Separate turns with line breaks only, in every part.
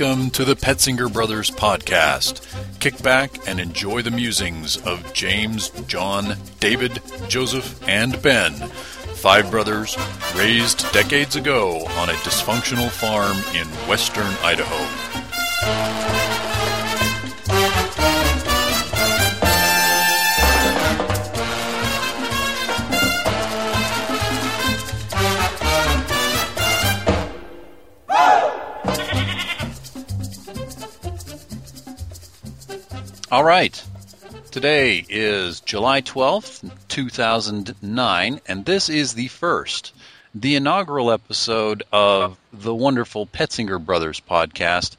Welcome to the Petzinger Brothers podcast. Kick back and enjoy the musings of James, John, David, Joseph, and Ben, five brothers raised decades ago on a dysfunctional farm in western Idaho. All right. Today is July 12th, 2009, and this is the first, the inaugural episode of the wonderful Petzinger Brothers podcast.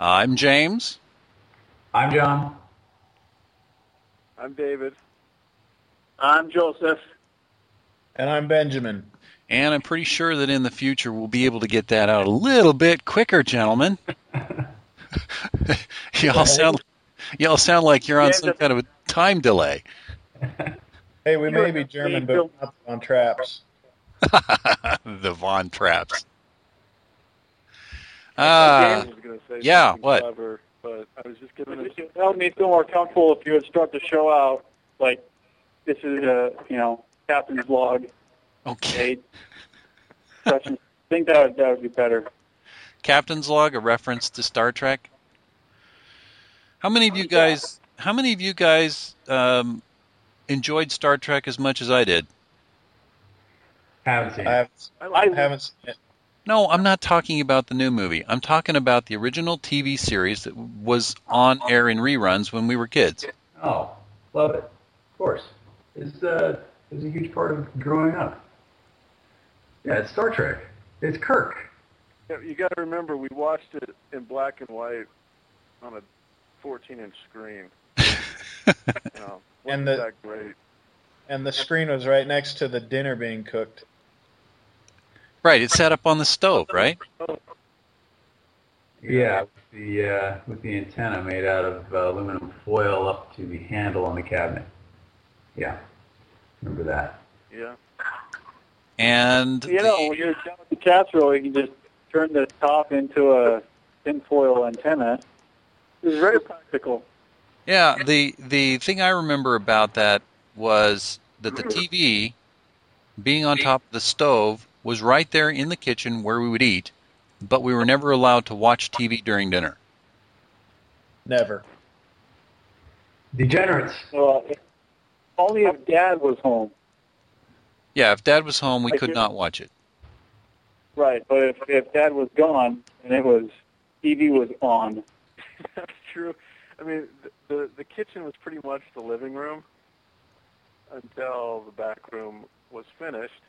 Uh, I'm James.
I'm John.
I'm David.
I'm Joseph.
And I'm Benjamin.
And I'm pretty sure that in the future we'll be able to get that out a little bit quicker, gentlemen. Y'all sound Y'all sound like you're on some kind of a time delay.
Hey, we may be German, but not on traps.
the Von Trapps. Uh, yeah, what?
Clever, but I was just giving
it. It would me feel more comfortable if you would start the show out like this is a you know captain's log.
Okay.
I think that would, that would be better.
Captain's log, a reference to Star Trek. How many of you guys? How many of you guys um, enjoyed Star Trek as much as I did?
Haven't seen
I
it.
haven't, I haven't seen it.
No, I'm not talking about the new movie. I'm talking about the original TV series that was on air in reruns when we were kids.
Oh, love it. Of course. It's, uh, it's a huge part of growing up. Yeah, it's Star Trek. It's Kirk.
Yeah, you got to remember, we watched it in black and white on a 14-inch screen. you know,
And the-
that great.
And the screen was right next to the dinner being cooked.
Right, it sat up on the stove, right?
Yeah, with the uh, with the antenna made out of uh, aluminum foil up to the handle on the cabinet. Yeah, remember that.
Yeah.
And
You know, when you're done with the casserole, you can just turn the top into a tinfoil antenna. It's very practical.
Yeah, the the thing I remember about that was that the TV being on top of the stove was right there in the kitchen where we would eat, but we were never allowed to watch TV during dinner.
Never.
Degenerates.
Well, if- only if Dad was home,
Yeah, if Dad was home, we
Like
could
you-
not watch it.
right? But if if Dad was gone and it was TV was on,
That's true. I mean, the, the the kitchen was pretty much the living room until the back room was finished,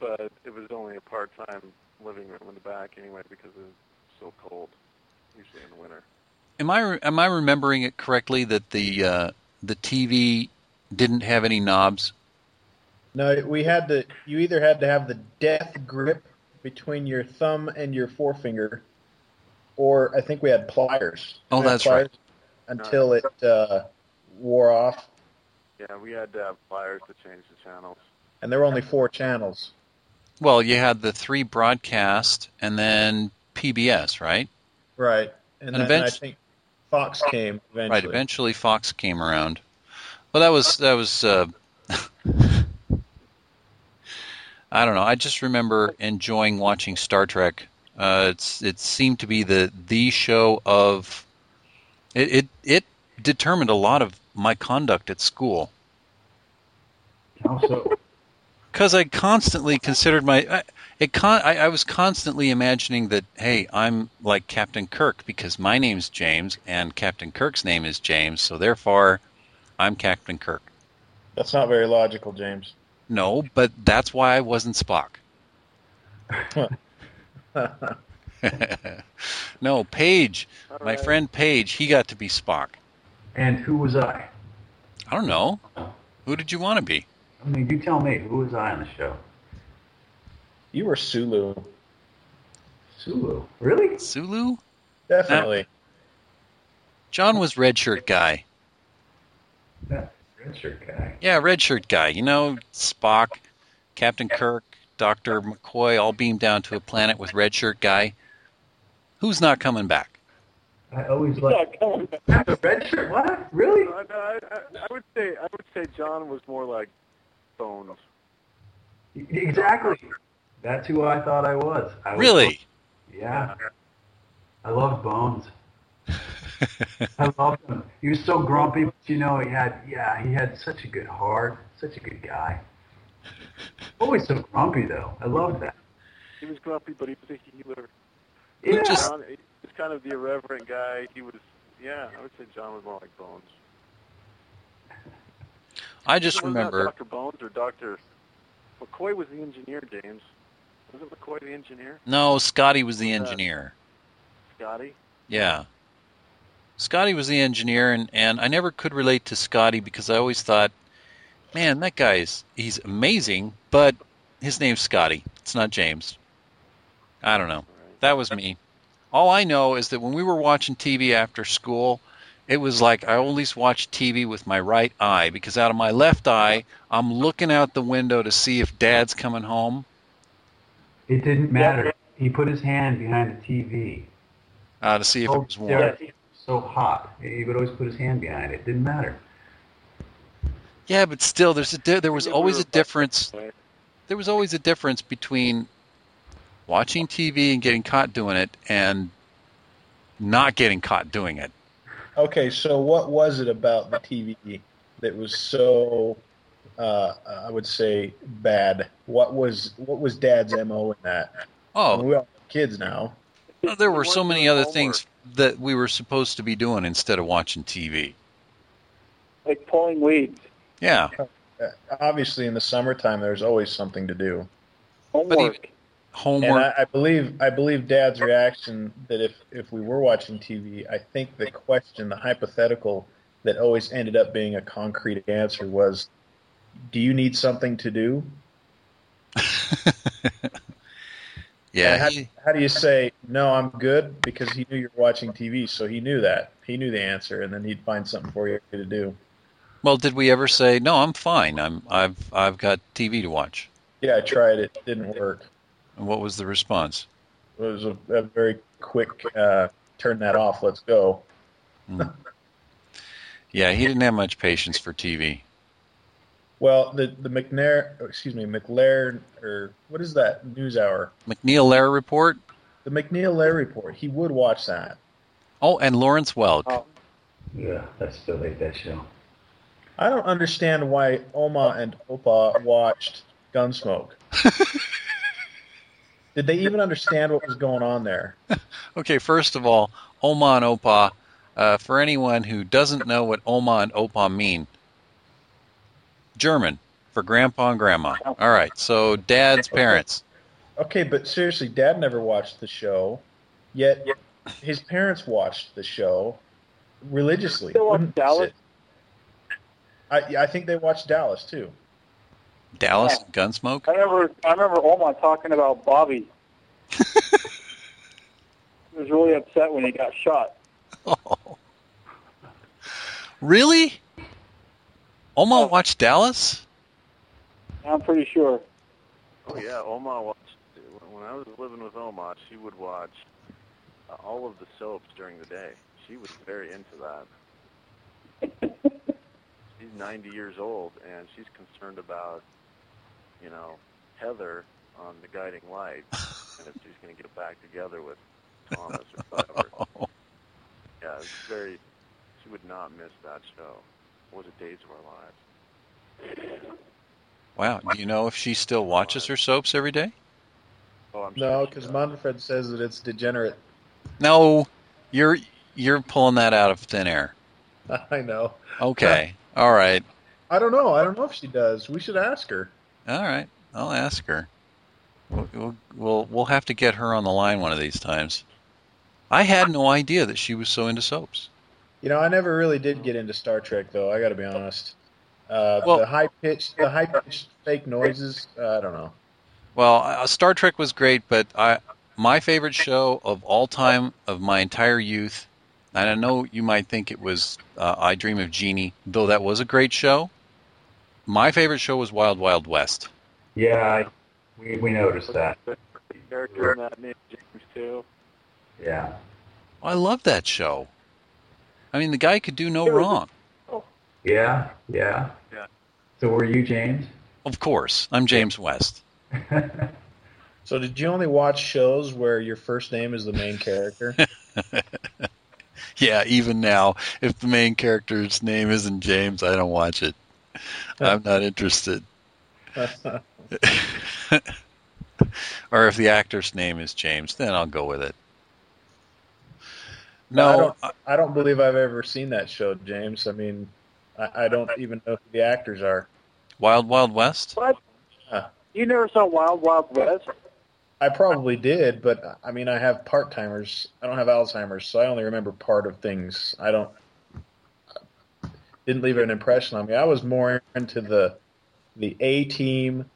but it was only a part-time living room in the back anyway because it was so cold, usually in the winter.
Am I am I remembering it correctly that the uh, the TV didn't have any knobs?
No, we had to. You either had to have the death grip between your thumb and your forefinger, or I think we had pliers.
Oh,
We
that's
pliers Until it uh, wore off,
Yeah, we had to have pliers to change the channels.
and there were only four channels.
Well, you had the three broadcast and then PBS, right?
Right. And,
And
then I think Fox came eventually.
Right. Eventually, Fox came around. Well, that was that was. Uh, I don't know. I just remember enjoying watching Star Trek. Uh, it's it seemed to be the the show of. It it, it determined a lot of my conduct at school
Also,
because I constantly considered my. I, it con- I, I was constantly imagining that hey, I'm like Captain Kirk because my name's James and Captain Kirk's name is James, so therefore, I'm Captain Kirk.
That's not very logical, James.
No, but that's why I wasn't Spock. no, Page,
All
my friend Page, he got to be Spock.
and who was I?
I don't know. Who did you want to be?
I mean, you tell me. Who was I on the show?
you were Sulu.
Sulu. Really?
Sulu?
Definitely.
John was red shirt guy.
That red shirt guy.
Yeah, red shirt guy. You know, Spock, Captain Kirk, Doctor McCoy, all beamed down to a planet with red shirt guy. Who's not coming back?
I always
He's
like
not coming back.
the red shirt. What? Really?
I, I, I, I would say I would say John was more like Bones.
Exactly. That's who I thought I was. I was
Really?
Yeah. I loved Bones. I loved him. He was so grumpy, but you know, he had yeah, he had such a good heart, such a good guy. Always so grumpy though. I love that.
He was grumpy, but he was a healer.
Yeah.
just-
John, he was kind of the irreverent guy. He was, yeah, I would say John was more like Bones.
I just
Was
remember.
Dr. Bones or Dr. McCoy was the engineer, James. Wasn't McCoy the engineer?
No, Scotty was the
Uh,
engineer.
Scotty?
Yeah. Scotty was the engineer, and, and I never could relate to Scotty because I always thought, man, that guy's he's amazing, but his name's Scotty. It's not James. I don't know. That was me. All I know is that when we were watching TV after school, it was like I always watched TV with my right eye because out of my left eye, I'm looking out the window to see if Dad's coming home.
It didn't matter. He put his hand behind the TV.
Uh, to see if it was warm.
so hot. He would always put his hand behind it. Didn't matter.
Yeah, but still, there's a di- there was always a difference. There was always a difference between watching TV and getting caught doing it and not getting caught doing it.
Okay, so what was it about the TV that was so, uh, I would say, bad? What was what was Dad's mo in that? I mean,
Oh,
we all have kids now.
well, there were so many other things that we were supposed to be doing instead of watching TV.
Like pulling weeds.
Yeah,
Uh, obviously, in the summertime, there's always something to do.
Homework.
And
homework.
I, I believe I believe Dad's reaction that if if we were watching TV, I think the question, the hypothetical that always ended up being a concrete answer was, "Do you need something to do?"
yeah,
how,
he-
how do you say no? I'm good because he knew you're watching TV, so he knew that he knew the answer, and then he'd find something for you to do.
Well, did we ever say no? I'm fine. I'm I've I've got TV to watch.
Yeah, I tried it, didn't work.
And what was the response?
It was a, a very quick uh, turn that off. Let's go.
Yeah, he didn't have much patience for TV.
Well, the the McNair, excuse me, McLair, or what is that news hour?
MacNeil Lehrer report.
The MacNeil Lehrer report. He would watch that.
Oh, and Lawrence Welk.
Oh.
Yeah, I still hate that show.
I don't understand why Oma and Opa watched Gunsmoke. Did they even understand what was going on there?
Okay, first of all, Oma and Opa. Uh, for anyone who doesn't know what Oma and Opa mean, German for grandpa and grandma. All right, so dad's parents.
Okay, but seriously, Dad never watched the show, yet his parents watched the show religiously.
Still watch
wouldn't
Dallas?
Sit. I, I think they watched Dallas too.
Dallas and Gunsmoke.
I remember I remember Oma talking about Bobby. he was really upset when he got shot.
Oh. Really? Oma watched Dallas?
I'm pretty sure.
Oh yeah, Oma watched. When I was living with Oma, she would watch uh, all of the soaps during the day. She was very into that. She's 90 years old, and she's concerned about, you know, Heather on the Guiding Light, and if she's going to get back together with Thomas or whatever. Oh. Yeah, it's very. She would not miss that show. What was it, Days of Our Lives?
Wow. Do you know if she still watches her soaps every day?
Oh, I'm
No, because
does.
Manfred says that it's degenerate.
No, you're you're pulling that out of thin air.
I know.
Okay. All right.
I don't know. I don't know if she does. We should ask her.
All right. I'll ask her. We'll, we'll we'll we'll have to get her on the line one of these times. I had no idea that she was so into soaps.
You know, I never really did get into Star Trek, though. I got to be honest. Uh,
Well-
the high pitched, the high pitched fake noises. Uh, I don't know.
Well, uh, Star Trek was great, but I my favorite show of all time of my entire youth, and I know you might think it was uh, I Dream of Jeannie, though that was a great show. My favorite show was Wild Wild West.
Yeah, I, we we noticed that.
Character in that named James too.
Yeah.
I love that show. I mean, the guy could do no wrong.
Yeah. Yeah.
Yeah.
So were you, James?
Of course, I'm James West.
So did you only watch shows where your first name is the main character?
Yeah, even now, if the main character's name isn't James, I don't watch it. I'm not interested. or if the actor's name is James, then I'll go with it.
I
No,
don't, I don't believe I've ever seen that show, James. I mean, I, I don't even know who the actors are.
Wild Wild West.
What? You never saw Wild Wild West?
I probably did, but I mean, I have part timers. I don't have Alzheimer's, so I only remember part of things. I don't. Didn't leave an impression on me. I was more into the the A Team,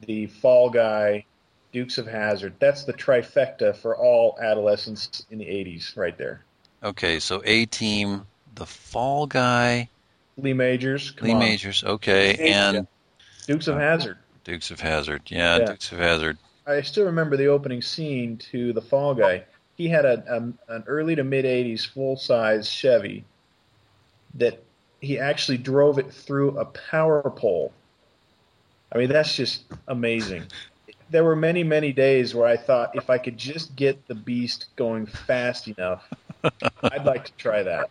the Fall Guy, Dukes of Hazzard. That's the trifecta for all adolescents in the '80s, right there.
Okay, so A Team, The Fall Guy,
Lee Majors,
Lee
on.
Majors. Okay, and
Dukes of uh, Hazzard.
Dukes of Hazzard. Yeah,
Yeah.
Dukes of Hazzard.
I still remember the opening scene to The Fall Guy. He had a, a an early to mid '80s full size Chevy that he actually drove it through a power pole. I mean, that's just amazing. There were many, many days where I thought if I could just get the beast going fast enough, I'd like to try that.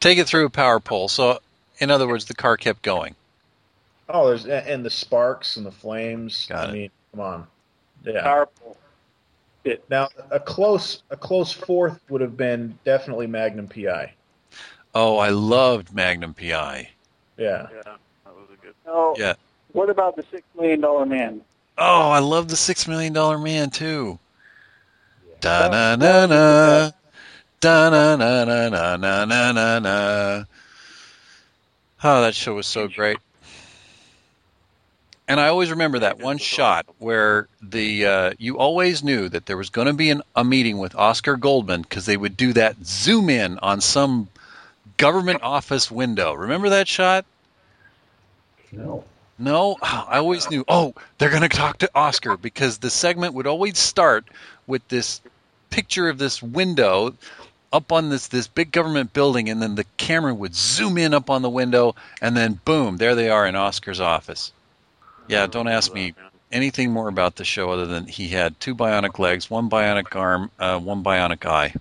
Take it through a power pole. So, in other words, the car kept going.
Oh, there's and the sparks and the flames.
Got
I
it.
mean, come on yeah.
powerful.
Now a close a close fourth would have been definitely Magnum PI.
Oh, I loved Magnum PI.
Yeah.
Yeah, that was a good.
Oh,
yeah.
What about the six million dollar man?
Oh, I love the six million dollar man too. Da na na na, da na na na na na na na. Oh, that show was so great. And I always remember that one shot where the uh, you always knew that there was going to be an, a meeting with Oscar Goldman because they would do that zoom in on some government office window. Remember that shot?
No.
No, I always knew. Oh, they're going to talk to Oscar because the segment would always start with this picture of this window up on this this big government building, and then the camera would zoom in up on the window, and then boom, there they are in Oscar's office. Yeah, don't ask me anything more about the show other than he had two bionic legs, one bionic arm, uh, one bionic eye.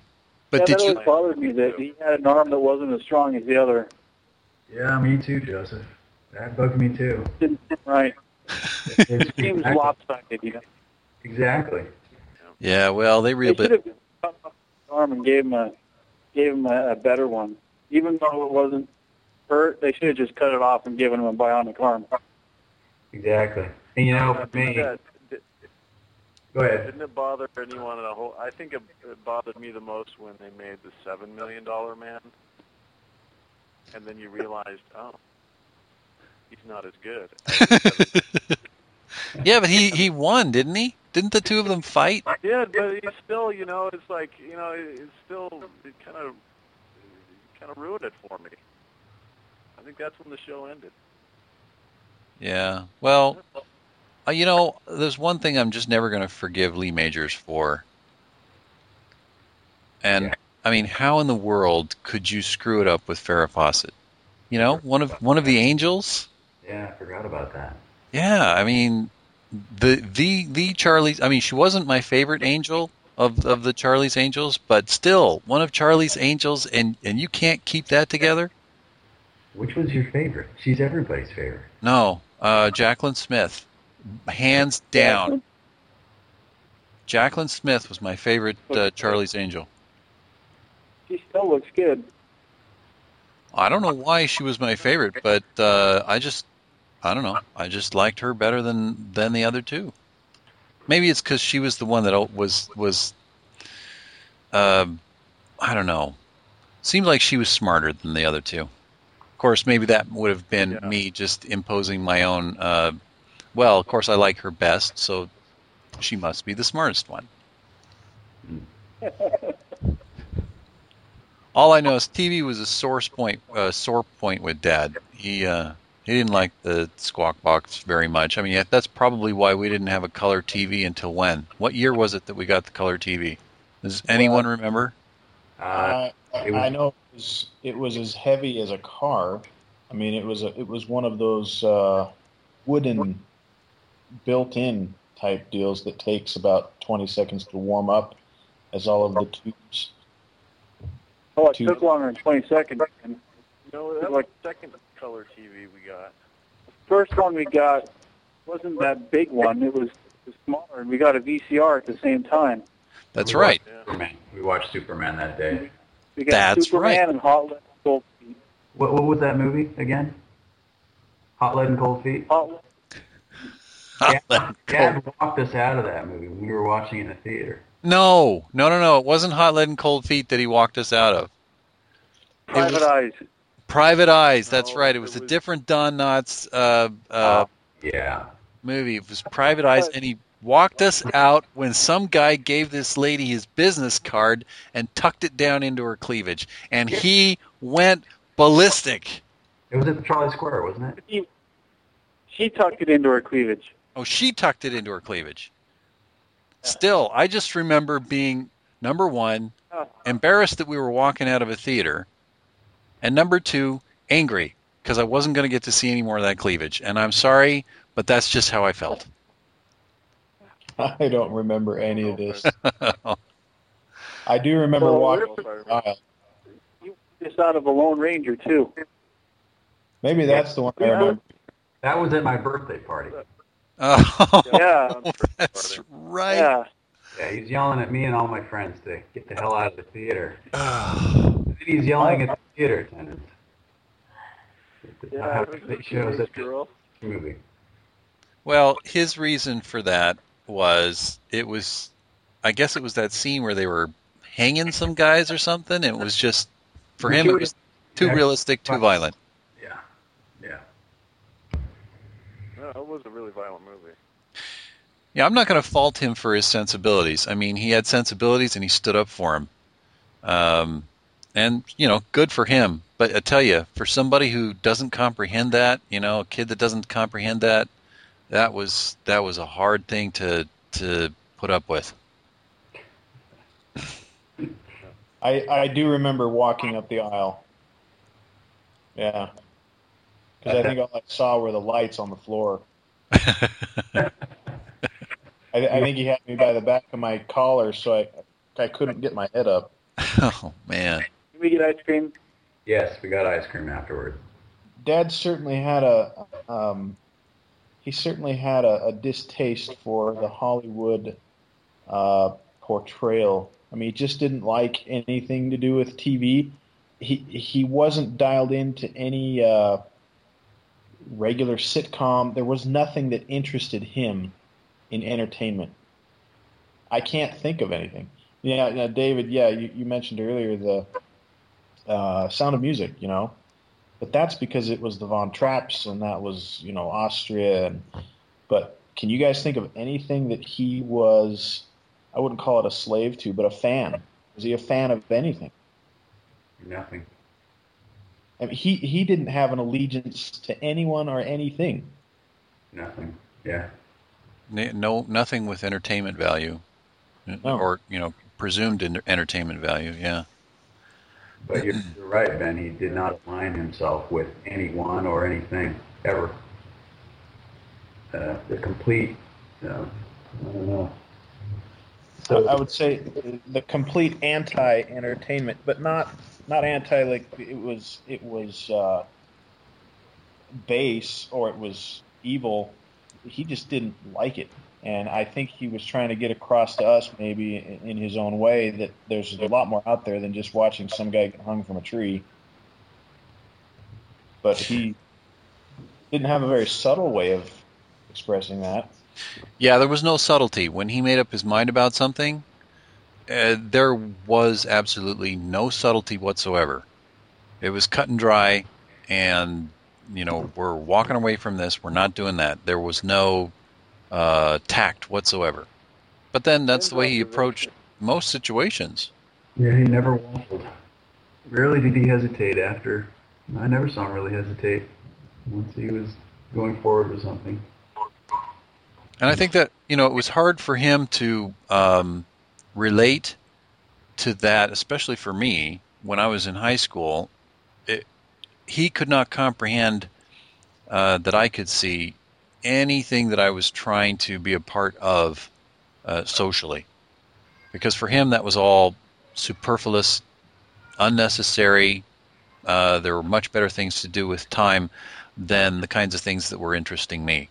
But
yeah,
did
that
you?
always bothered me that he had an arm that wasn't as strong as the other.
Yeah, me too, Joseph. That bugged me too.
Didn't seem right.
It's
It seems
exactly,
lopsided, you know.
exactly.
Yeah, well, they
They should have cut off his arm and gave him a gave him a, a better one. Even though it wasn't hurt, they should have just cut it off and given him a bionic arm.
Exactly. And you know, for me,
That-
go ahead.
Didn't it bother anyone at a whole? I think it, it bothered me the most when they made the seven million dollar man, and then you realized, oh, he's not as good.
yeah, but he he won, didn't he? Didn't the two of them fight?
Yeah, but he's still, you know, it's like, you know, it's still, it kind of, kind of ruined it for me. I think that's when the show ended.
Yeah. Well, uh, you know, there's one thing I'm just never going to forgive Lee Majors for. And
Yeah.
I mean, how in the world could you screw it up with Farrah Fawcett? You know, one of one of the angels.
Yeah, I forgot about that.
Yeah, I mean, the the the Charlie's. I mean, she wasn't my favorite angel of of the Charlie's Angels, but still one of Charlie's Angels, and and you can't keep that together.
Which was your favorite? She's everybody's favorite.
No, uh, Jaclyn Smith, hands down. Jaclyn Smith was my favorite uh, Charlie's Angel.
She still looks good.
I don't know why she was my favorite, but uh, I just, I don't know, I just liked her better than than the other two. Maybe it's because she was the one that was was, uh, I don't know, seemed like she was smarter than the other two. Of course, maybe that would have been
Yeah.
me just imposing my own. Uh, well, of course, I like her best, so she must be the smartest one. All I know is TV was a source point, uh, sore point with Dad. He uh, he didn't like the Squawk Box very much. I mean, that's probably why we didn't have a color TV until when? What year was it that we got the color TV? Does anyone remember?
Uh, was-
I know it was, it was as heavy as a car. I mean, it was a, it was one of those uh, wooden built-in type deals that takes about 20 seconds to warm up, as all of the tubes.
Oh, it
Two-
took longer than 20 seconds.
No, that was
Like-
the second color TV we got.
the first one we got wasn't that big one. It was, smaller, and we got a VCR at the same time.
That's
we
right.
Yeah.
Superman. We watched Superman that day.
We got
That's
Superman
right.
and Hot Lead and Cold Feet.
What, what was that movie again? Hot Lead and Cold Feet.
Hot Lead-
Dad, Dad walked us out of that movie when we were watching in the theater.
No, no, no, no. It wasn't Hot Lead and Cold Feet that he walked us out of.
Private
was-
Eyes.
Private Eyes. That's
No,
right. It
it
was a
was-
different Don Knotts uh, uh,
Yeah.
movie. It was Private Eyes, and he walked us out when some guy gave this lady his business card and tucked it down into her cleavage, and he went ballistic.
It was at the Charlie Square, wasn't it?
He, she tucked it into her cleavage.
Oh, she tucked it into her cleavage. Still, I just remember being number one, uh-huh. embarrassed that we were walking out of a theater, and number two, angry because I wasn't going to get to see any more of that cleavage. And I'm sorry, but that's just how I felt.
I don't remember any of this. I do remember
Well,
walking
we're-
the.
Just out of a Lone Ranger, too.
Maybe that's the one I remember.
That was at my birthday party.
oh,
Yeah.
that's right.
Yeah.
Yeah, he's yelling at me and all my friends to get the hell out of the theater. And he's yelling at the theater attendants.
Yeah, it was a
shows
teenage
that movie.
well, his reason for that was it was, I guess it was that scene where they were hanging some guys or something. It was just for him, it was too realistic, too violent.
Yeah, yeah.
No, it was a really violent movie.
Yeah, I'm not going to fault him for his sensibilities. I mean, he had sensibilities and he stood up for him. Um, and, you know, good for him. But I tell you, for somebody who doesn't comprehend that, you know, a kid that doesn't comprehend that, that was that was a hard thing to to put up with.
I, I do remember walking up the aisle. Yeah. Because I think all I saw were the lights on the floor. I, I think he had me by the back of my collar, so I I couldn't get my head up.
oh man.
Did we get ice cream?
Yes, we got ice cream afterward.
Dad certainly had a um, he certainly had a, a distaste for the Hollywood uh, portrayal. I mean, he just didn't like anything to do with TV. He he wasn't dialed into any uh, regular sitcom. There was nothing that interested him in entertainment. I can't think of anything. Yeah, David. Yeah, you, you mentioned earlier the uh, Sound of Music. You know, but that's because it was the Von Trapps and that was you know Austria. And, but can you guys think of anything that he was? I wouldn't call it a slave to, but a fan. Was he a fan of anything?
Nothing.
I mean, he he didn't have an allegiance to anyone or anything.
Nothing. Yeah.
No, nothing with entertainment value,
No.
or you know, presumed entertainment value. Yeah.
But you're, you're right, Ben. He did not align himself with anyone or anything ever. Uh, the complete. Uh, I don't know.
I, I would say the complete anti-entertainment, but not not anti like it was it was uh, base or it was evil. He just didn't like it, and I think he was trying to get across to us, maybe in, his own way, that there's a lot more out there than just watching some guy get hung from a tree. But he didn't have a very subtle way of expressing that.
Yeah, there was no subtlety when he made up his mind about something. Uh, there was absolutely no subtlety whatsoever. It was cut and dry, and you know we're walking away from this. We're not doing that. There was no uh, tact whatsoever. But then that's the way he approached most situations.
Yeah, he never waffled. Rarely did he hesitate after. I never saw him really hesitate once he was going forward with something.
And I think that you know it was hard for him to um, relate to that, especially for me, when I was in high school, it, he could not comprehend uh, that I could see anything that I was trying to be a part of uh, socially. Because for him, that was all superfluous, unnecessary. Uh, there were much better things to do with time than the kinds of things that were interesting me.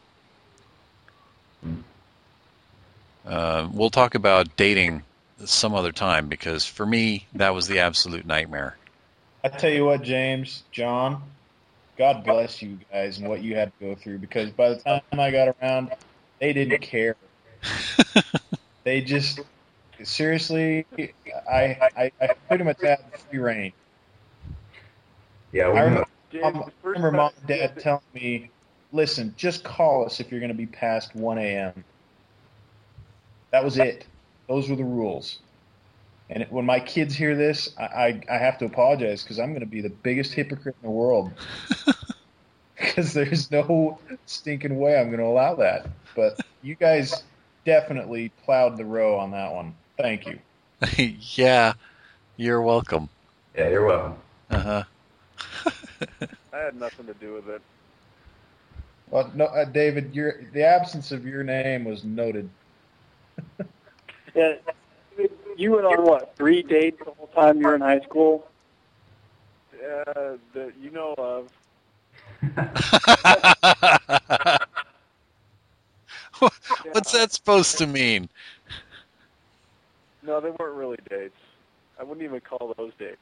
Uh, we'll talk about dating some other time because for me, that was the absolute nightmare.
I tell you what, James, John, God bless you guys and what you had to go through because by the time I got around, they didn't care. they just seriously, I I, I pretty much had free reign.
Yeah, we
I
know.
remember,
James,
I
the first
remember mom and dad telling me, "Listen, just call us if you're going to be past 1 a.m." That was it. Those were the rules. And it, when my kids hear this, I, I, I have to apologize because I'm going to be the biggest hypocrite in the world. Because there's no stinking way I'm going to allow that. But you guys definitely plowed the row on that one. Thank you.
yeah, you're welcome.
Yeah, you're welcome.
Uh huh.
I had nothing to do with it.
Well, no, uh, David, your the absence of your name was noted.
Yeah, you went on what three dates the whole time you were in high school?
Uh, that you know of.
What's that supposed to mean?
No, they weren't really dates. I wouldn't even call those dates.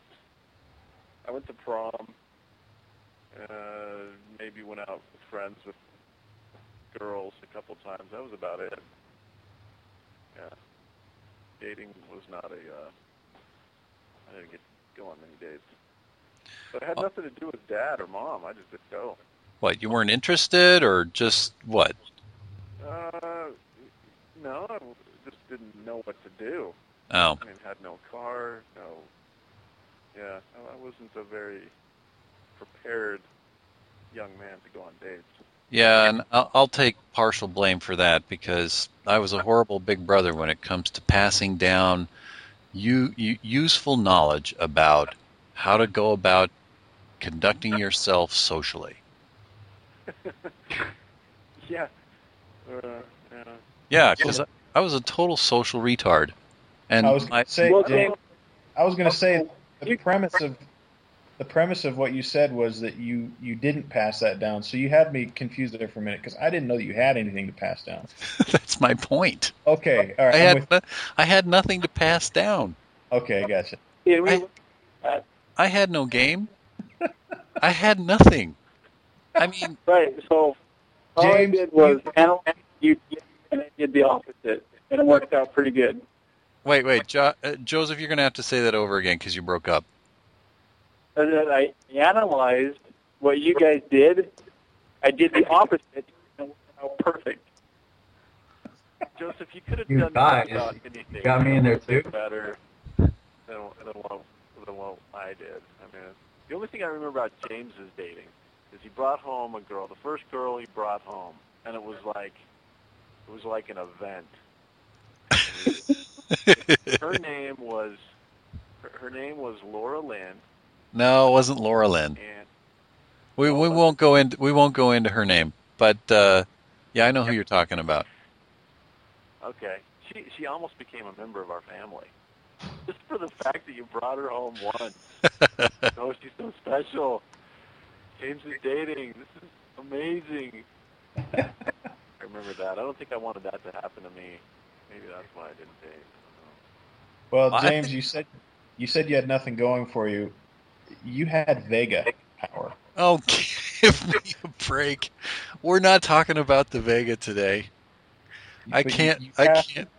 I went to prom. Uh, maybe went out with friends with girls a couple times. That was about it. Yeah. Dating was not a. Uh, I didn't get go on many dates. But it had
Oh.
nothing to do with dad or mom. I just didn't go.
What, you weren't interested, or just what?
Uh, no, I just didn't know what to do.
Oh,
I mean, had no car, no. Yeah, I wasn't a very prepared young man to go on dates.
Yeah, and I'll, I'll take partial blame for that because I was a horrible big brother when it comes to passing down you, you, useful knowledge about how to go about conducting yourself socially.
Yeah. Uh, yeah.
Yeah, because I, I was a total social retard, and
I was going to say,
Well,
I was going to say the premise of the premise of what you said was that you you didn't pass that down. So you had me confused there for a minute because I didn't know that you had anything to pass down.
that's my point.
Okay, all right.
I had
with-
no- I had nothing to pass down.
okay, I gotcha.
Yeah, we,
I- I had no game. I had nothing. I mean,
right. So all
James,
I did was analyze you, and I did the opposite, and it worked out pretty good.
wait, wait, jo- uh, Joseph, you're going to have to say that over again because you broke up.
And then I analyzed what you guys did. I did the opposite, and it worked out perfect.
Joseph, you could have
You
done
guys,
about anything.
you got me in there, too.
Better than, than what than what I did. I mean, the only thing I remember about James's dating is he brought home a girl, the first girl he brought home, and it was like it was like an event. Her name was her, her name was Laura Lynn,
no, it wasn't Laura Lynn.
and
We we won't go into we won't go into her name, but uh, yeah, I know who you're talking about.
okay, she she almost became a member of our family. Just for the fact that you brought her home once. oh, she's so special. James is dating. This is amazing. I remember that. I don't think I wanted that to happen to me. Maybe that's why I didn't date.
Well, James, you said you said you had nothing going for you. You had Vega power.
Oh, give me a break. We're not talking about the Vega today. I
But you-
can't.
You,
I
have,
can't.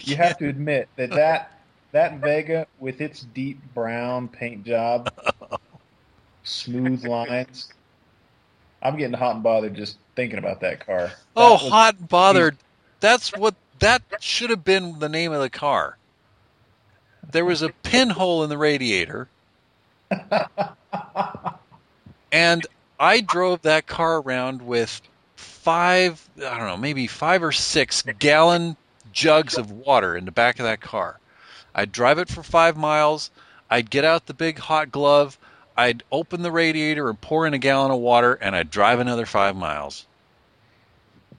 You have to admit that that that Vega with its deep brown paint job, smooth lines. I'm getting hot and bothered just thinking about that car. That
Oh,
was-
hot and bothered. That's what that should have been the name of the car. There was a pinhole in the radiator, and I drove that car around with five, I don't know, maybe five or six gallon jugs of water in the back of that car. I'd drive it for five miles. I'd get out the big hot glove. I'd open the radiator and pour in a gallon of water, and I'd drive another five miles.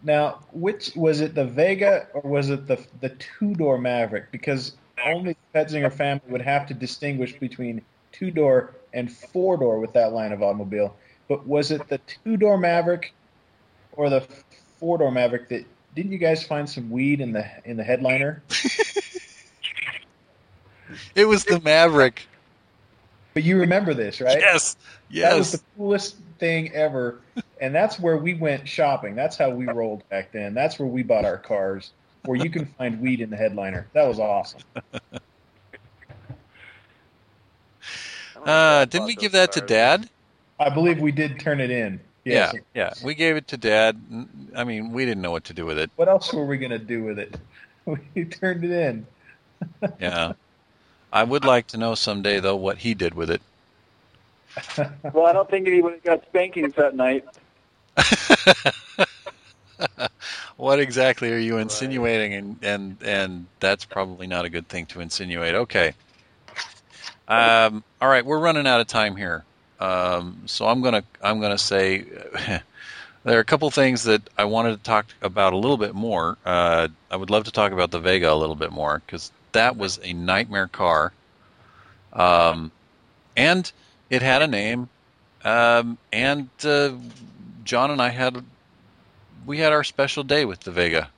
Now, which was it, the Vega or was it the the two door Maverick? Because only the Petzinger family would have to distinguish between two door and four door with that line of automobile. But was it the two door Maverick or the four door Maverick that didn't you guys find some weed in the in the headliner?
It was the Maverick.
But you remember this, right?
Yes, Yes.
That was the coolest thing ever. And that's where we went shopping. That's how we rolled back then. That's where we bought our cars, where you can find weed in the headliner. That was awesome.
I don't think
Uh, didn't we give that to. Dad?
I believe we did turn it in. Yes.
Yeah, yeah. We gave it to Dad. I mean, we didn't know what to do with it.
What else were we going to do with it? We turned it in.
Yeah. I would like to know someday, though, what he did with it.
Well, I don't think he would got spankings that night.
what exactly are you insinuating? And, and and that's probably not a good thing to insinuate. Okay. Um, all right, we're running out of time here, um, so I'm gonna I'm gonna say there are a couple things that I wanted to talk about a little bit more. Uh, I would love to talk about the Vega a little bit more because that was a nightmare car, um, and it had a name, um, and uh, John and I had we had our special day with the Vega.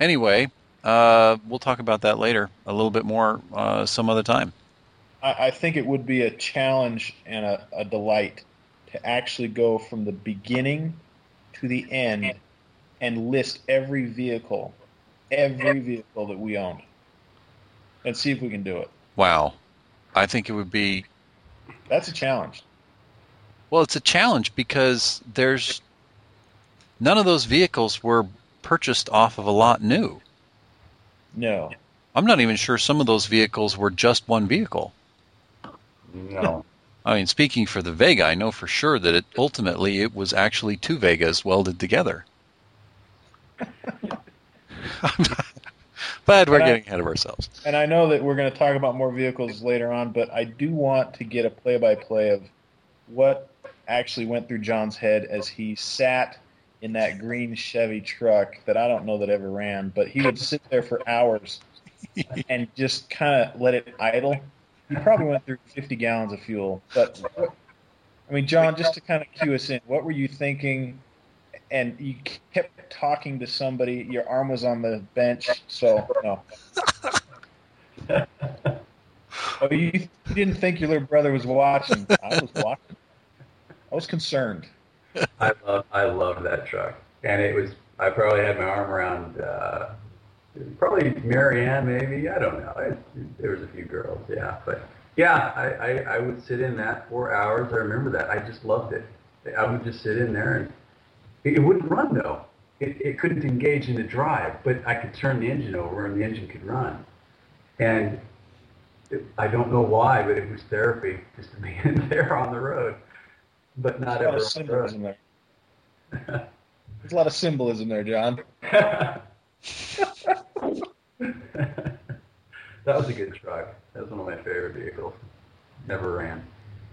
Anyway, uh, we'll talk about that later a little bit more uh, some other time.
I, I think it would be a challenge and a, a delight to actually go from the beginning to the end and list every vehicle, every vehicle that we owned, and see if we can do it.
Wow, I think it would be
That's a challenge.
well. It's a challenge because there's none of those vehicles were purchased off of a lot new.
No.
I'm not even sure some of those vehicles were just one vehicle.
No.
I mean, speaking for the Vega, I know for sure that it ultimately it was actually two Vegas welded together. but we're
And I-
getting ahead of ourselves.
And I know that we're going to talk about more vehicles later on, but I do want to get a play-by-play of what actually went through John's head as he sat in that green Chevy truck that I don't know that ever ran, but he would sit there for hours and just kind of let it idle. He probably went through 50 gallons of fuel. But I mean, John, just to kind of cue us in, what were you thinking? And you kept talking to somebody. Your arm was on the bench, so no. Oh, you, you didn't think your little brother was watching? I was watching. I was concerned.
I love I love that truck, and it was I probably had my arm around uh, probably Marianne maybe I don't know. I, there was a few girls, yeah, but yeah, I, I I would sit in that for hours. I remember that. I just loved it. I would just sit in there and it, it wouldn't run though. It, it couldn't engage in the drive, but I could turn the engine over and the engine could run. And it, I don't know why, but it was therapy just to be in there on the road, but not
There's a lot
ever
of
on the road.
symbolism there. There's a lot of symbolism there, John.
that was a good truck. That was one of my favorite vehicles. Never ran.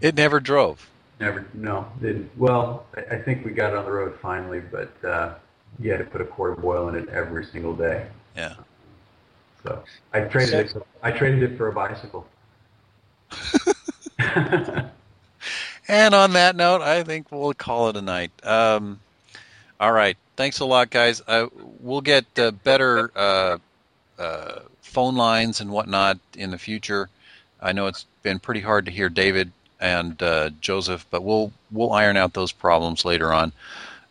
It never drove.
Never. No, didn't. Well, I, I think we got it on the road finally, but uh, you had to put a quart of oil in it every single day.
Yeah.
So I traded it. For, I traded it for a bicycle.
And on that note, I think we'll call it a night. Um, all right. Thanks a lot, guys. Uh, we'll get uh, better uh, uh, phone lines and whatnot in the future. I know it's been pretty hard to hear David and uh, Joseph, but we'll we'll iron out those problems later on.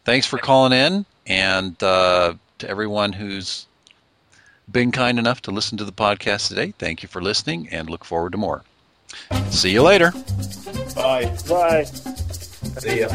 Thanks for calling in, and uh, to everyone who's been kind enough to listen to the podcast today. Thank you for listening, and look forward to more. See you later.
Bye.
Bye.
See ya.